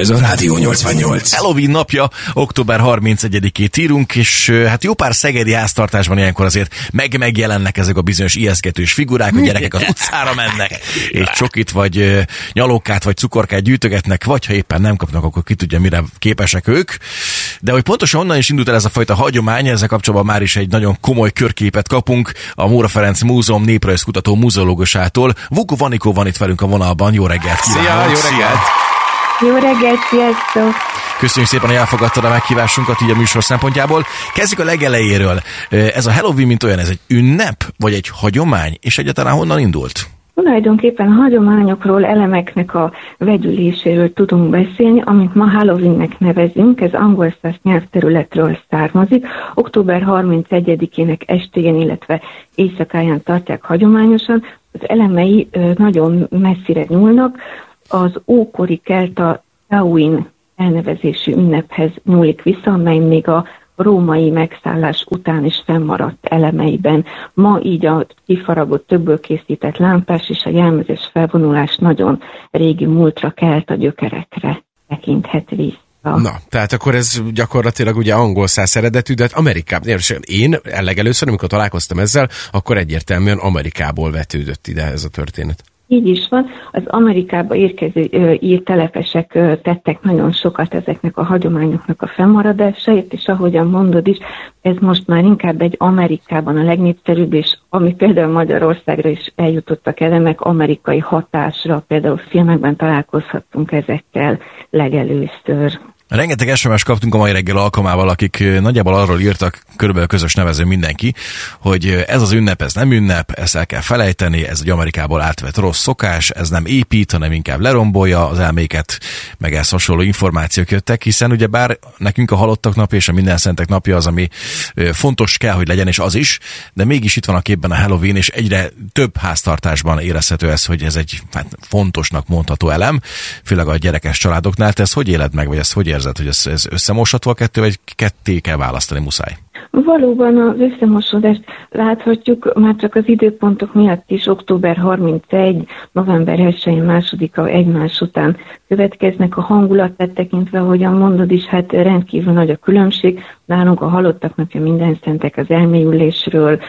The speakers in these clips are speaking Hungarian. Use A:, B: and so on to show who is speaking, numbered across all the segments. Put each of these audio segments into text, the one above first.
A: Ez a Rádió 88.
B: Halloween napja, október 31-ét írunk, és hát jó pár szegedi háztartásban ilyenkor azért meg megjelennek ezek a bizonyos ijeszgetős figurák, hogy gyerekek az utcára mennek, és csokit, vagy nyalókát, vagy cukorkát gyűjtögetnek, vagy ha éppen nem kapnak, akkor ki tudja, mire képesek ők. De hogy pontosan onnan is indult el ez a fajta hagyomány, ezzel kapcsolatban már is egy nagyon komoly körképet kapunk a Móra Ferenc Múzeum néprajzkutató muzeológusától. Vuku Vanikó van itt velünk a vonalban. Jó reggelt
C: kívánok! Szia, jó reggelt!
D: Jó reggelt, sziasztok!
B: Köszönjük szépen, hogy elfogadtad a meghívásunkat így a műsor szempontjából. Kezdjük a legelejéről. Ez a Halloween, mint olyan, ez egy ünnep, vagy egy hagyomány, és egyáltalán honnan indult?
D: Tulajdonképpen hagyományokról, elemeknek a vegyüléséről tudunk beszélni, amit ma Halloweennek nevezünk, ez angol száz nyelvterületről származik. Október 31-ének estéjén, illetve éjszakáján tartják hagyományosan. Az elemei nagyon messzire nyúlnak, az ókori kelta Samhain elnevezésű ünnephez nyúlik vissza, amely még a római megszállás után is fennmaradt elemeiben. Ma így a kifaragott többből készített lámpás és a jelmezes felvonulás nagyon régi múltra kelt a gyökerekre tekinthet vissza.
C: Na, tehát akkor ez gyakorlatilag ugye angol száz eredetű, de hát Amerikában, én legelőször, amikor találkoztam ezzel, akkor egyértelműen Amerikából vetődött ide ez a történet.
D: Így is van. Az Amerikába érkező ír telepesek tettek nagyon sokat ezeknek a hagyományoknak a fennmaradásáért, és ahogyan mondod is, ez most már inkább egy Amerikában a legnépszerűbb, és ami például Magyarországra is eljutottak elemek, amerikai hatásra, például filmekben találkozhattunk ezekkel legelőször.
B: Rengeteg SMS kaptunk a mai reggel alkalmával, akik nagyjából arról írtak, körülbelül közös nevező mindenki, hogy ez az ünnep, ez nem ünnep, ezt el kell felejteni, ez egy Amerikából átvett rossz szokás, ez nem épít, hanem inkább lerombolja az elméket, meg ezt hasonló információk jöttek, hiszen ugye bár nekünk a halottak napja és a minden szentek napja az, ami fontos kell, hogy legyen, és az is, de mégis itt van a képben a Halloween, és egyre több háztartásban érezhető ez, hogy ez egy hát, fontosnak mondható elem, főleg a gyerekes családoknál. Te ezt hogy éled meg, vagy ezt hogy érzed, hogy ez, ez összemosható a kettő, vagy ketté kell választani, muszáj?
D: Valóban az összemosódást láthatjuk, már csak az időpontok miatt is október 31, november 1 másodika egymás után következnek a hangulatát tekintve, ahogyan mondod is, hát rendkívül nagy a különbség. Nálunk a halottak napja minden szentek az elmélyülésről,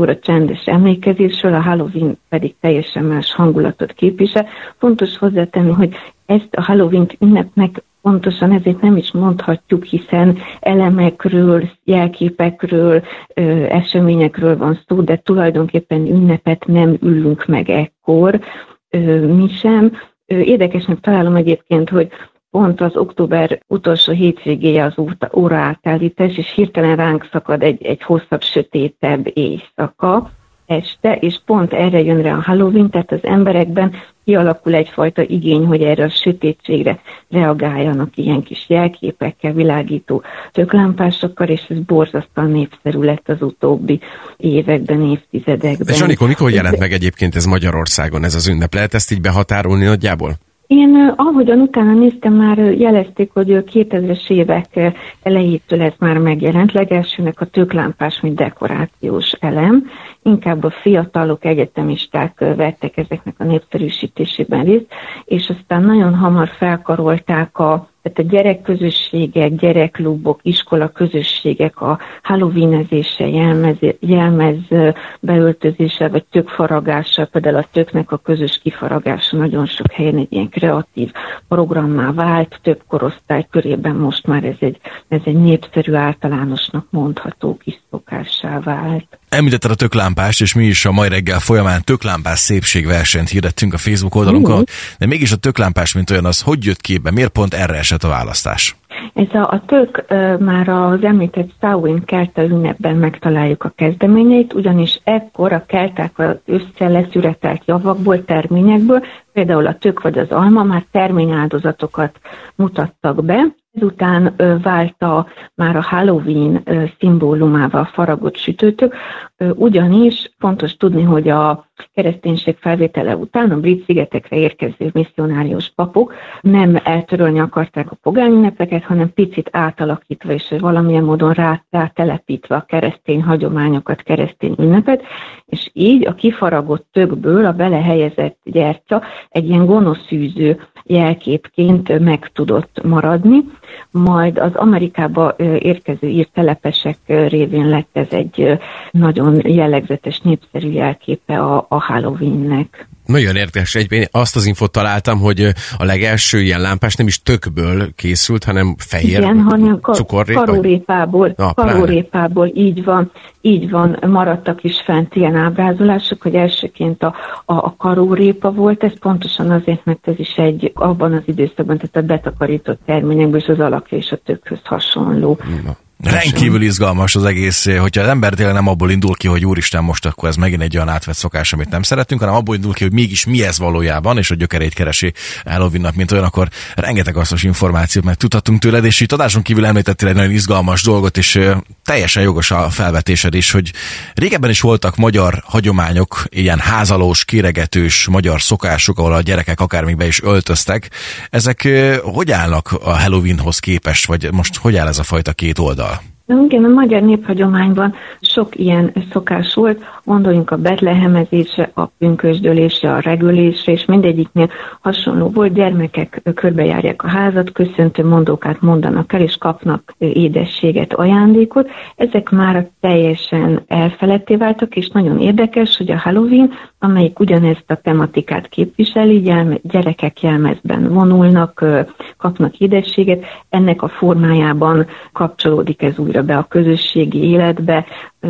D: óra csendes emlékezésről, a Halloween pedig teljesen más hangulatot képvisel. Fontos hozzátenni, hogy ezt a Halloween ünnepnek pontosan ezért nem is mondhatjuk, hiszen elemekről, jelképekről, eseményekről van szó, de tulajdonképpen ünnepet nem ülünk meg ekkor, ö, mi sem. Érdekesnek találom egyébként, hogy pont az október utolsó hétvégéje az óraátállítás, és hirtelen ránk szakad egy, egy hosszabb, sötétebb éjszaka este, és pont erre jön rá a Halloween, tehát az emberekben kialakul egyfajta igény, hogy erre a sötétségre reagáljanak ilyen kis jelképekkel, világító töklámpásokkal, és ez borzasztóan népszerű lett az utóbbi években, évtizedekben.
C: És Anikó, mikor jelent meg egyébként ez Magyarországon, ez az ünnep? Lehet ezt így behatárolni nagyjából?
D: Én ahogyan utána néztem, már jelezték, hogy a 2000-es évek elejétől ez már megjelent. Legelsőnek a tőklámpás, mint dekorációs elem. Inkább a fiatalok, egyetemisták vettek ezeknek a népszerűsítésében részt, és aztán nagyon hamar felkarolták a tehát a gyerekközösségek, gyerekklubok, iskola közösségek a halloweenezése, jelmez, jelmez beöltözése, vagy tökfaragása, például a töknek a közös kifaragása nagyon sok helyen egy ilyen kreatív programmá vált, több korosztály körében most már ez egy, ez egy népszerű, általánosnak mondható kis szokássá vált.
B: Említetted a töklámpást, és mi is a mai reggel folyamán töklámpás szépségversenyt hirdettünk a Facebook oldalunkon, mm. de mégis a töklámpás, mint olyan, az hogy jött képbe? Miért pont erre esett a választás?
D: Ez a, a tök már az említett Samhain kelta ünnepben megtaláljuk a kezdeményeit, ugyanis ekkor a kelták össze leszüretelt javakból, terményekből, például a tök vagy az alma már terményáldozatokat mutattak be, Ezután vált a, már a Halloween szimbólumával faragott sütőtök, ugyanis fontos tudni, hogy a kereszténység felvétele után a brit szigetekre érkező misszionárius papok nem eltörölni akarták a pogány ünnepeket, hanem picit átalakítva és valamilyen módon rá, rátelepítve a keresztény hagyományokat, keresztény ünnepet, és így a kifaragott tökből a belehelyezett gyertya egy ilyen gonoszűző jelképként meg tudott maradni, majd az Amerikába érkező ír telepesek révén lett ez egy nagyon jellegzetes, népszerű jelképe a, a Halloweennek.
C: Nagyon érdekes. Egyben azt az infot találtam, hogy a legelső ilyen lámpás nem is tökből készült, hanem fehér
D: Igen, hanem cukorrépa. Karórépából,
C: Na,
D: karórépából, így van, így van, maradtak is fent ilyen ábrázolások, hogy elsőként a, a, a karórépa volt, ez pontosan azért, mert ez is egy abban az időszakban, tehát a betakarított terményekből és az alakja és a tökhöz hasonló.
C: Na.
B: Rendkívül izgalmas az egész, hogyha az ember tényleg nem abból indul ki, hogy úristen, most akkor ez megint egy olyan átvett szokás, amit nem szeretünk, hanem abból indul ki, hogy mégis mi ez valójában, és a gyökerét keresi halloween mint olyan, akkor rengeteg hasznos információt meg tudhatunk tőled, és itt adáson kívül említettél egy nagyon izgalmas dolgot, és teljesen jogos a felvetésed is, hogy régebben is voltak magyar hagyományok, ilyen házalós, kéregetős magyar szokások, ahol a gyerekek akár még be is öltöztek. Ezek hogy állnak a Halloweenhoz képest, vagy most hogy áll ez a fajta két oldal?
D: De igen, a magyar néphagyományban sok ilyen szokás volt, gondoljunk a betlehemezésre, a pünkösdölésre, a regülésre, és mindegyiknél hasonló volt, gyermekek körbejárják a házat, köszöntő mondókát mondanak el, és kapnak édességet, ajándékot. Ezek már teljesen elfeledté váltak, és nagyon érdekes, hogy a Halloween, amelyik ugyanezt a tematikát képviseli, gyerekek jelmezben vonulnak, kapnak édességet, ennek a formájában kapcsolódik ez újra be a közösségi életbe,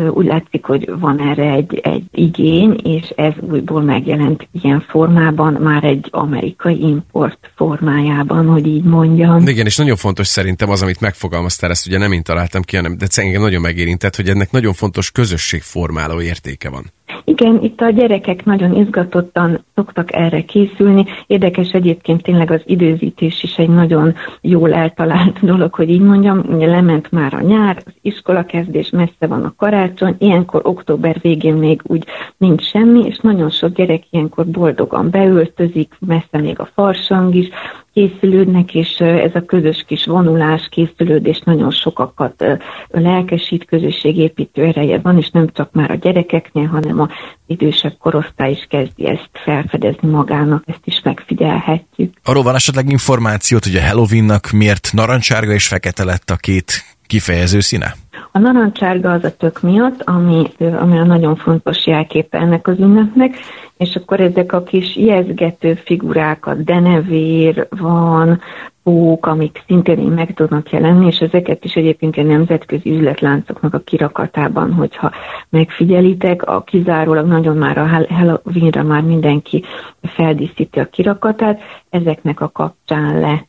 D: úgy látszik, hogy van erre egy, egy igény, és ez újból megjelent ilyen formában, már egy amerikai import formájában, hogy így mondjam.
C: Igen, és nagyon fontos szerintem az, amit megfogalmaztál, ezt ugye nem én találtam ki, hanem de engem nagyon megérintett, hogy ennek nagyon fontos közösségformáló értéke van.
D: Igen, itt a gyerekek nagyon izgatottan szoktak erre készülni. Érdekes egyébként tényleg az időzítés is egy nagyon jól eltalált dolog, hogy így mondjam. Ugye lement már a nyár, az iskola kezdés, messze van a karácsony, ilyenkor október végén még úgy nincs semmi, és nagyon sok gyerek ilyenkor boldogan beöltözik, messze még a farsang is, készülődnek, és ez a közös kis vonulás, készülődés nagyon sokakat lelkesít, közösségépítő ereje van, és nem csak már a gyerekeknél, hanem a idősebb korosztály is kezdi ezt felfedezni magának, ezt is megfigyelhetjük.
B: Arról van esetleg információt, hogy a Halloweennak miért narancsárga és fekete lett a két kifejező színe?
D: A narancsárga az a tök miatt, ami, ami a nagyon fontos jelképe ennek az ünnepnek, és akkor ezek a kis ijeszgető figurák, a denevér van, pók, amik szintén meg tudnak jelenni, és ezeket is egyébként a nemzetközi üzletláncoknak a kirakatában, hogyha megfigyelitek, a kizárólag nagyon már a Halloweenra már mindenki feldíszíti a kirakatát, ezeknek a kapcsán lett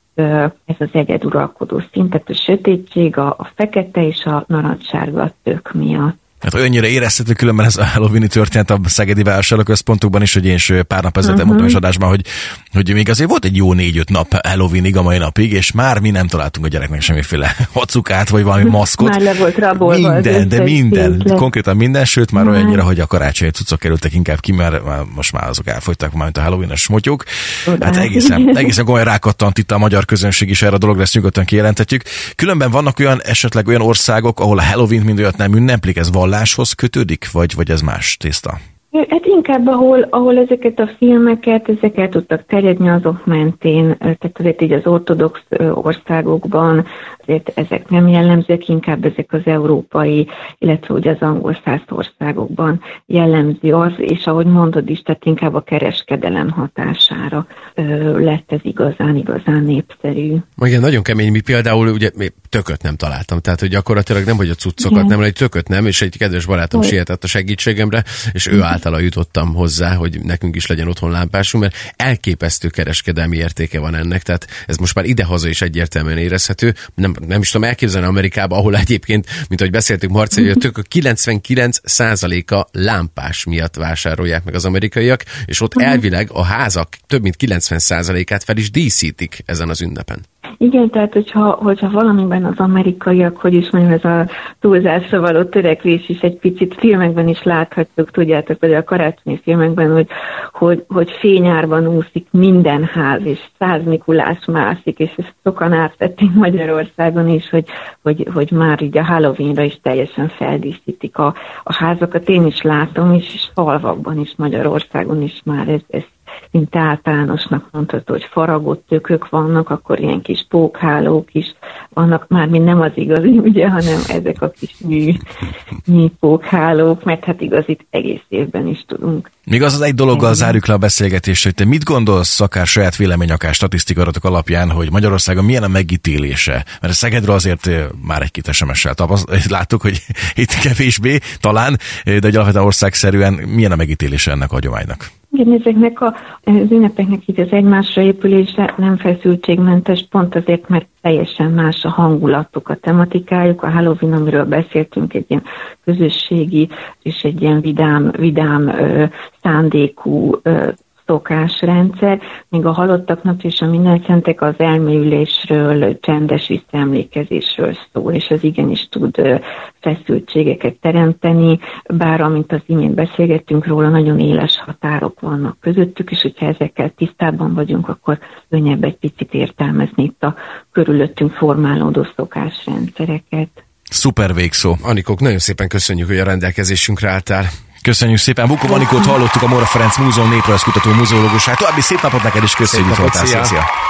D: ez az egyeduralkodó szint, tehát a sötétség, a, a fekete és a narancssárga tök miatt.
B: Hát olyannyira érezhető különben ez a halloween történet a Szegedi vásárlóközpontokban is, hogy én is pár nap ezelőtt uh-huh. mondtam is adásban, hogy, hogy még azért volt egy jó négy-öt nap Halloweenig a mai napig, és már mi nem találtunk a gyereknek semmiféle hacukát, vagy valami maszkot.
D: Már le volt rabolva
B: Minden, de minden, szétle. konkrétan minden, sőt már olyannyira, hogy a karácsonyi cuccok kerültek inkább ki, mert most már azok elfogytak, már mint a Halloween-es motyók. Hát egészen, egészen komolyan rákattant itt a magyar közönség is erre a dologra, ezt nyugodtan kijelentetjük. Különben vannak olyan esetleg olyan országok, ahol a Halloween mind olyat nem ünneplik, ez valláshoz kötődik, vagy, vagy ez más tészta?
D: Hát inkább, ahol, ahol ezeket a filmeket, ezeket tudtak terjedni azok mentén, tehát azért így az ortodox országokban azért ezek nem jellemzők, inkább ezek az európai, illetve ugye az angol száz országokban jellemző az, és ahogy mondod is, tehát inkább a kereskedelem hatására ö, lett ez igazán, igazán népszerű.
C: Igen, nagyon kemény, mi például ugye mi tököt nem találtam, tehát hogy gyakorlatilag nem, hogy a cuccokat, Igen. nem, egy tököt nem, és egy kedves barátom hogy? sietett a segítségemre, és ő általa jutottam hozzá, hogy nekünk is legyen otthon lámpásunk, mert elképesztő kereskedelmi értéke van ennek, tehát ez most már idehaza is egyértelműen érezhető, nem nem is tudom elképzelni Amerikába, ahol egyébként, mint ahogy beszéltük Marci, hogy a 99%-a lámpás miatt vásárolják meg az amerikaiak, és ott elvileg a házak több mint 90%-át fel is díszítik ezen az ünnepen.
D: Igen, tehát hogyha, hogyha valamiben az amerikaiak, hogy is mondjam, ez a túlzásra való törekvés is egy picit filmekben is láthatjuk, tudjátok, például a karácsonyi filmekben, hogy, hogy, hogy fényárban úszik minden ház, és száz Mikulás mászik, és ezt sokan átvették Magyarországon is, hogy, hogy, hogy már így a Halloweenra is teljesen feldíszítik a, a házakat. Én is látom, és, és falvakban is Magyarországon is már ez, ez mint általánosnak mondható, hogy faragott tökök vannak, akkor ilyen kis pókhálók is vannak, már mind nem az igazi, ugye, hanem ezek a kis mű, mű pókhálók, mert hát igazit egész évben is tudunk.
B: Még az az egy dologgal zárjuk le a beszélgetést, hogy te mit gondolsz, akár saját vélemény, akár statisztikaratok alapján, hogy Magyarországon milyen a megítélése? Mert a Szegedről azért már egy-két SMS-sel láttuk, hogy itt kevésbé talán, de egy alapvetően országszerűen milyen a megítélése ennek a hagyománynak?
D: Igen, ezeknek a, az ünnepeknek így az egymásra épülése nem feszültségmentes, pont azért, mert teljesen más a hangulatuk, a tematikájuk. A Halloween, amiről beszéltünk, egy ilyen közösségi és egy ilyen vidám, vidám ö, szándékú ö, szokásrendszer, míg a halottak és a minden szentek az elmélyülésről, csendes visszaemlékezésről szól, és az igenis tud feszültségeket teremteni, bár amint az imént beszélgettünk róla, nagyon éles határok vannak közöttük, és hogyha ezekkel tisztában vagyunk, akkor könnyebb egy picit értelmezni itt a körülöttünk formálódó szokásrendszereket.
B: Szuper végszó.
C: Anikok, nagyon szépen köszönjük, hogy a rendelkezésünkre álltál.
B: Köszönjük szépen. Bukó Manikót hallottuk, a Mora Ferenc Múzeum néprajzkutató muzeológusát. További szép napot neked is köszönjük, hogy szia. szia.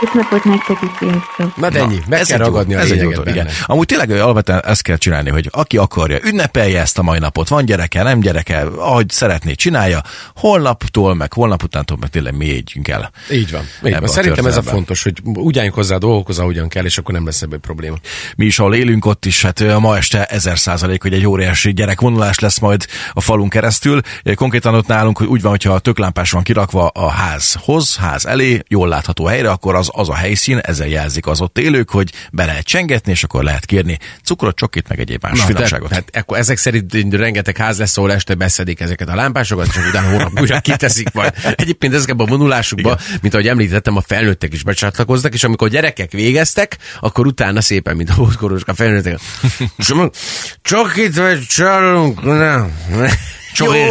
D: Szép napot nektek is,
C: Na de ennyi, meg ez kell ragadni a ez egy jó, igen.
B: Amúgy tényleg alapvetően ezt kell csinálni, hogy aki akarja, ünnepelje ezt a mai napot, van gyereke, nem gyereke, ahogy szeretné, csinálja, holnaptól, meg holnap utántól, meg tényleg mélyedjünk el.
C: Így van. Így van. Szerintem ez a fontos, hogy úgy álljunk hozzá a dolgokhoz, ahogyan kell, és akkor nem lesz ebből probléma.
B: Mi is, ahol élünk ott is, hát ma este ezer százalék, hogy egy óriási gyerekvonulás lesz majd a falun keresztül. Konkrétan ott nálunk, hogy úgy van, hogyha a töklámpás van kirakva a házhoz, ház elé, jól látható helyre, akkor az az a helyszín, ezzel jelzik az ott élők, hogy be lehet csengetni, és akkor lehet kérni cukrot, csokit, meg egyéb más finomságot.
C: Hát akkor ezek szerint rengeteg ház lesz, ahol este beszedik ezeket a lámpásokat, és utána hónap újra kiteszik majd. Egyébként ezekben a vonulásukban, mint ahogy említettem, a felnőttek is becsatlakoztak, és amikor gyerekek végeztek, akkor utána szépen, mint a hódkoros, a felnőttek. Csokit vagy csalunk, nem.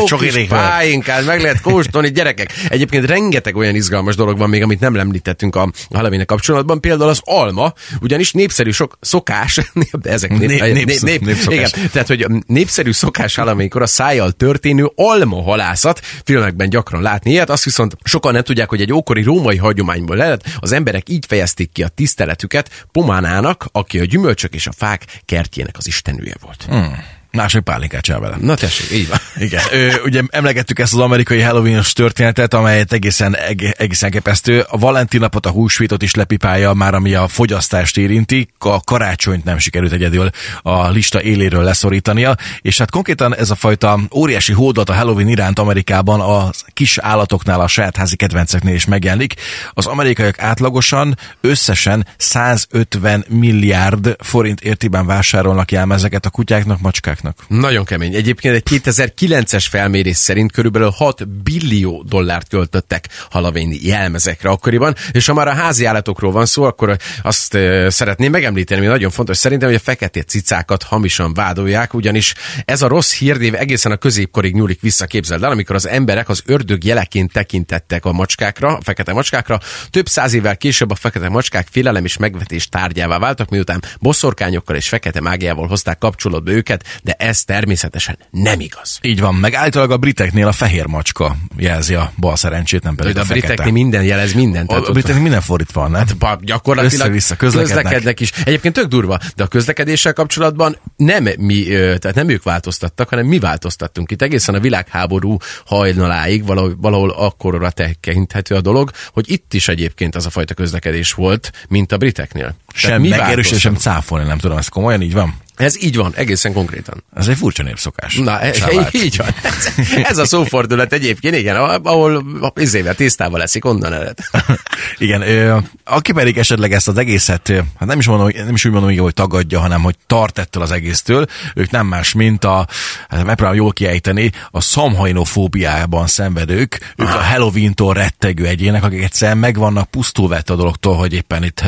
B: Csak kis
C: pálinkát meg lehet kóstolni, gyerekek. Egyébként rengeteg olyan izgalmas dolog van még, amit nem említettünk a halloween kapcsolatban. Például az alma, ugyanis népszerű sok szokás, de ezek nép, nép, nép, nép, nép, nép igen, tehát, hogy népszerű szokás halloweenkor a szájjal történő alma halászat. Filmekben gyakran látni ilyet, azt viszont sokan nem tudják, hogy egy ókori római hagyományból lehet, az emberek így fejezték ki a tiszteletüket Pománának, aki a gyümölcsök és a fák kertjének az istenője volt.
B: Hmm. Másik pálinkát csinál vele.
C: Na tessék, így van.
B: Igen. Ö, ugye emlegettük ezt az amerikai halloween történetet, amelyet egészen, egészen kepesztő. A Valentin napot, a húsvétot is lepipálja, már ami a fogyasztást érinti. A karácsonyt nem sikerült egyedül a lista éléről leszorítania. És hát konkrétan ez a fajta óriási hódlat a Halloween iránt Amerikában a kis állatoknál, a saját házi kedvenceknél is megjelenik. Az amerikaiak átlagosan összesen 150 milliárd forint értében vásárolnak jelmezeket a kutyáknak, macskák
C: kutyáknak. Nagyon kemény. Egyébként egy 2009-es felmérés szerint körülbelül 6 billió dollárt költöttek halavéni jelmezekre akkoriban, és ha már a házi állatokról van szó, akkor azt szeretném megemlíteni, hogy nagyon fontos szerintem, hogy a fekete cicákat hamisan vádolják, ugyanis ez a rossz hírdév egészen a középkorig nyúlik vissza, képzeld el, amikor az emberek az ördög jeleként tekintettek a macskákra, a fekete macskákra, több száz évvel később a fekete macskák félelem és megvetés tárgyává váltak, miután boszorkányokkal és fekete mágiával hozták kapcsolatba őket, de ez természetesen nem igaz.
B: Így van, meg általában a briteknél a fehér macska jelzi a bal szerencsét, nem pedig de a, a briteknél
C: minden jelez mindent.
B: A, a briteknél minden fordít van, nem?
C: Hát, gyakorlatilag
B: vissza közlekednek.
C: közlekednek. is. Egyébként tök durva, de a közlekedéssel kapcsolatban nem mi, tehát nem ők változtattak, hanem mi változtattunk itt egészen a világháború hajnaláig, valahol, valahol akkorra tekinthető a dolog, hogy itt is egyébként az a fajta közlekedés volt, mint a briteknél.
B: Sem megerősíteni, sem cáfolni, nem tudom, ez komolyan így van?
C: Ez így van, egészen konkrétan.
B: Ez egy furcsa népszokás.
C: Na, e, így van. Ez, ez a szófordulat egyébként, igen, ahol izével tisztában leszik, onnan ered.
B: igen, ö, aki pedig esetleg ezt az egészet, hát nem is, mondom, nem is úgy mondom, hogy tagadja, hanem hogy tart ettől az egésztől, ők nem más, mint a, hát megpróbálom jól kiejteni, a szamhainofóbiában szenvedők, ők a Halloween-tól rettegő egyének, akik egyszerűen meg vannak pusztulva a dologtól, hogy éppen itt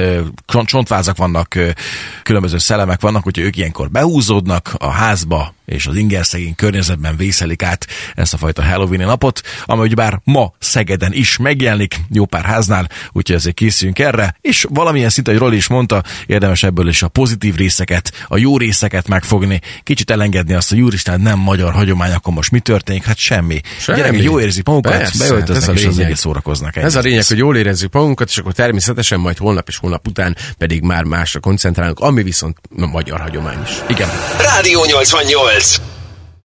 B: csontvázak vannak, különböző szellemek vannak, hogy ők ilyenkor behúzódnak a házba, és az ingerszegény környezetben vészelik át ezt a fajta Halloween napot, amely bár ma Szegeden is megjelenik, jó pár háznál, úgyhogy ezért készüljünk erre, és valamilyen szinte, hogy Roli is mondta, érdemes ebből is a pozitív részeket, a jó részeket megfogni, kicsit elengedni azt, hogy úristen, nem magyar hagyomány, akkor most mi történik? Hát semmi. semmi. Gyerekek jól érzik magukat, Persze, beöltöznek, és az egész szórakoznak.
C: Ez a lényeg, hogy jól érezzük magunkat, és akkor természetesen majd holnap és holnap után pedig már másra koncentrálunk, ami viszont magyar hagyomány is.
B: Igen.
A: Rádió 88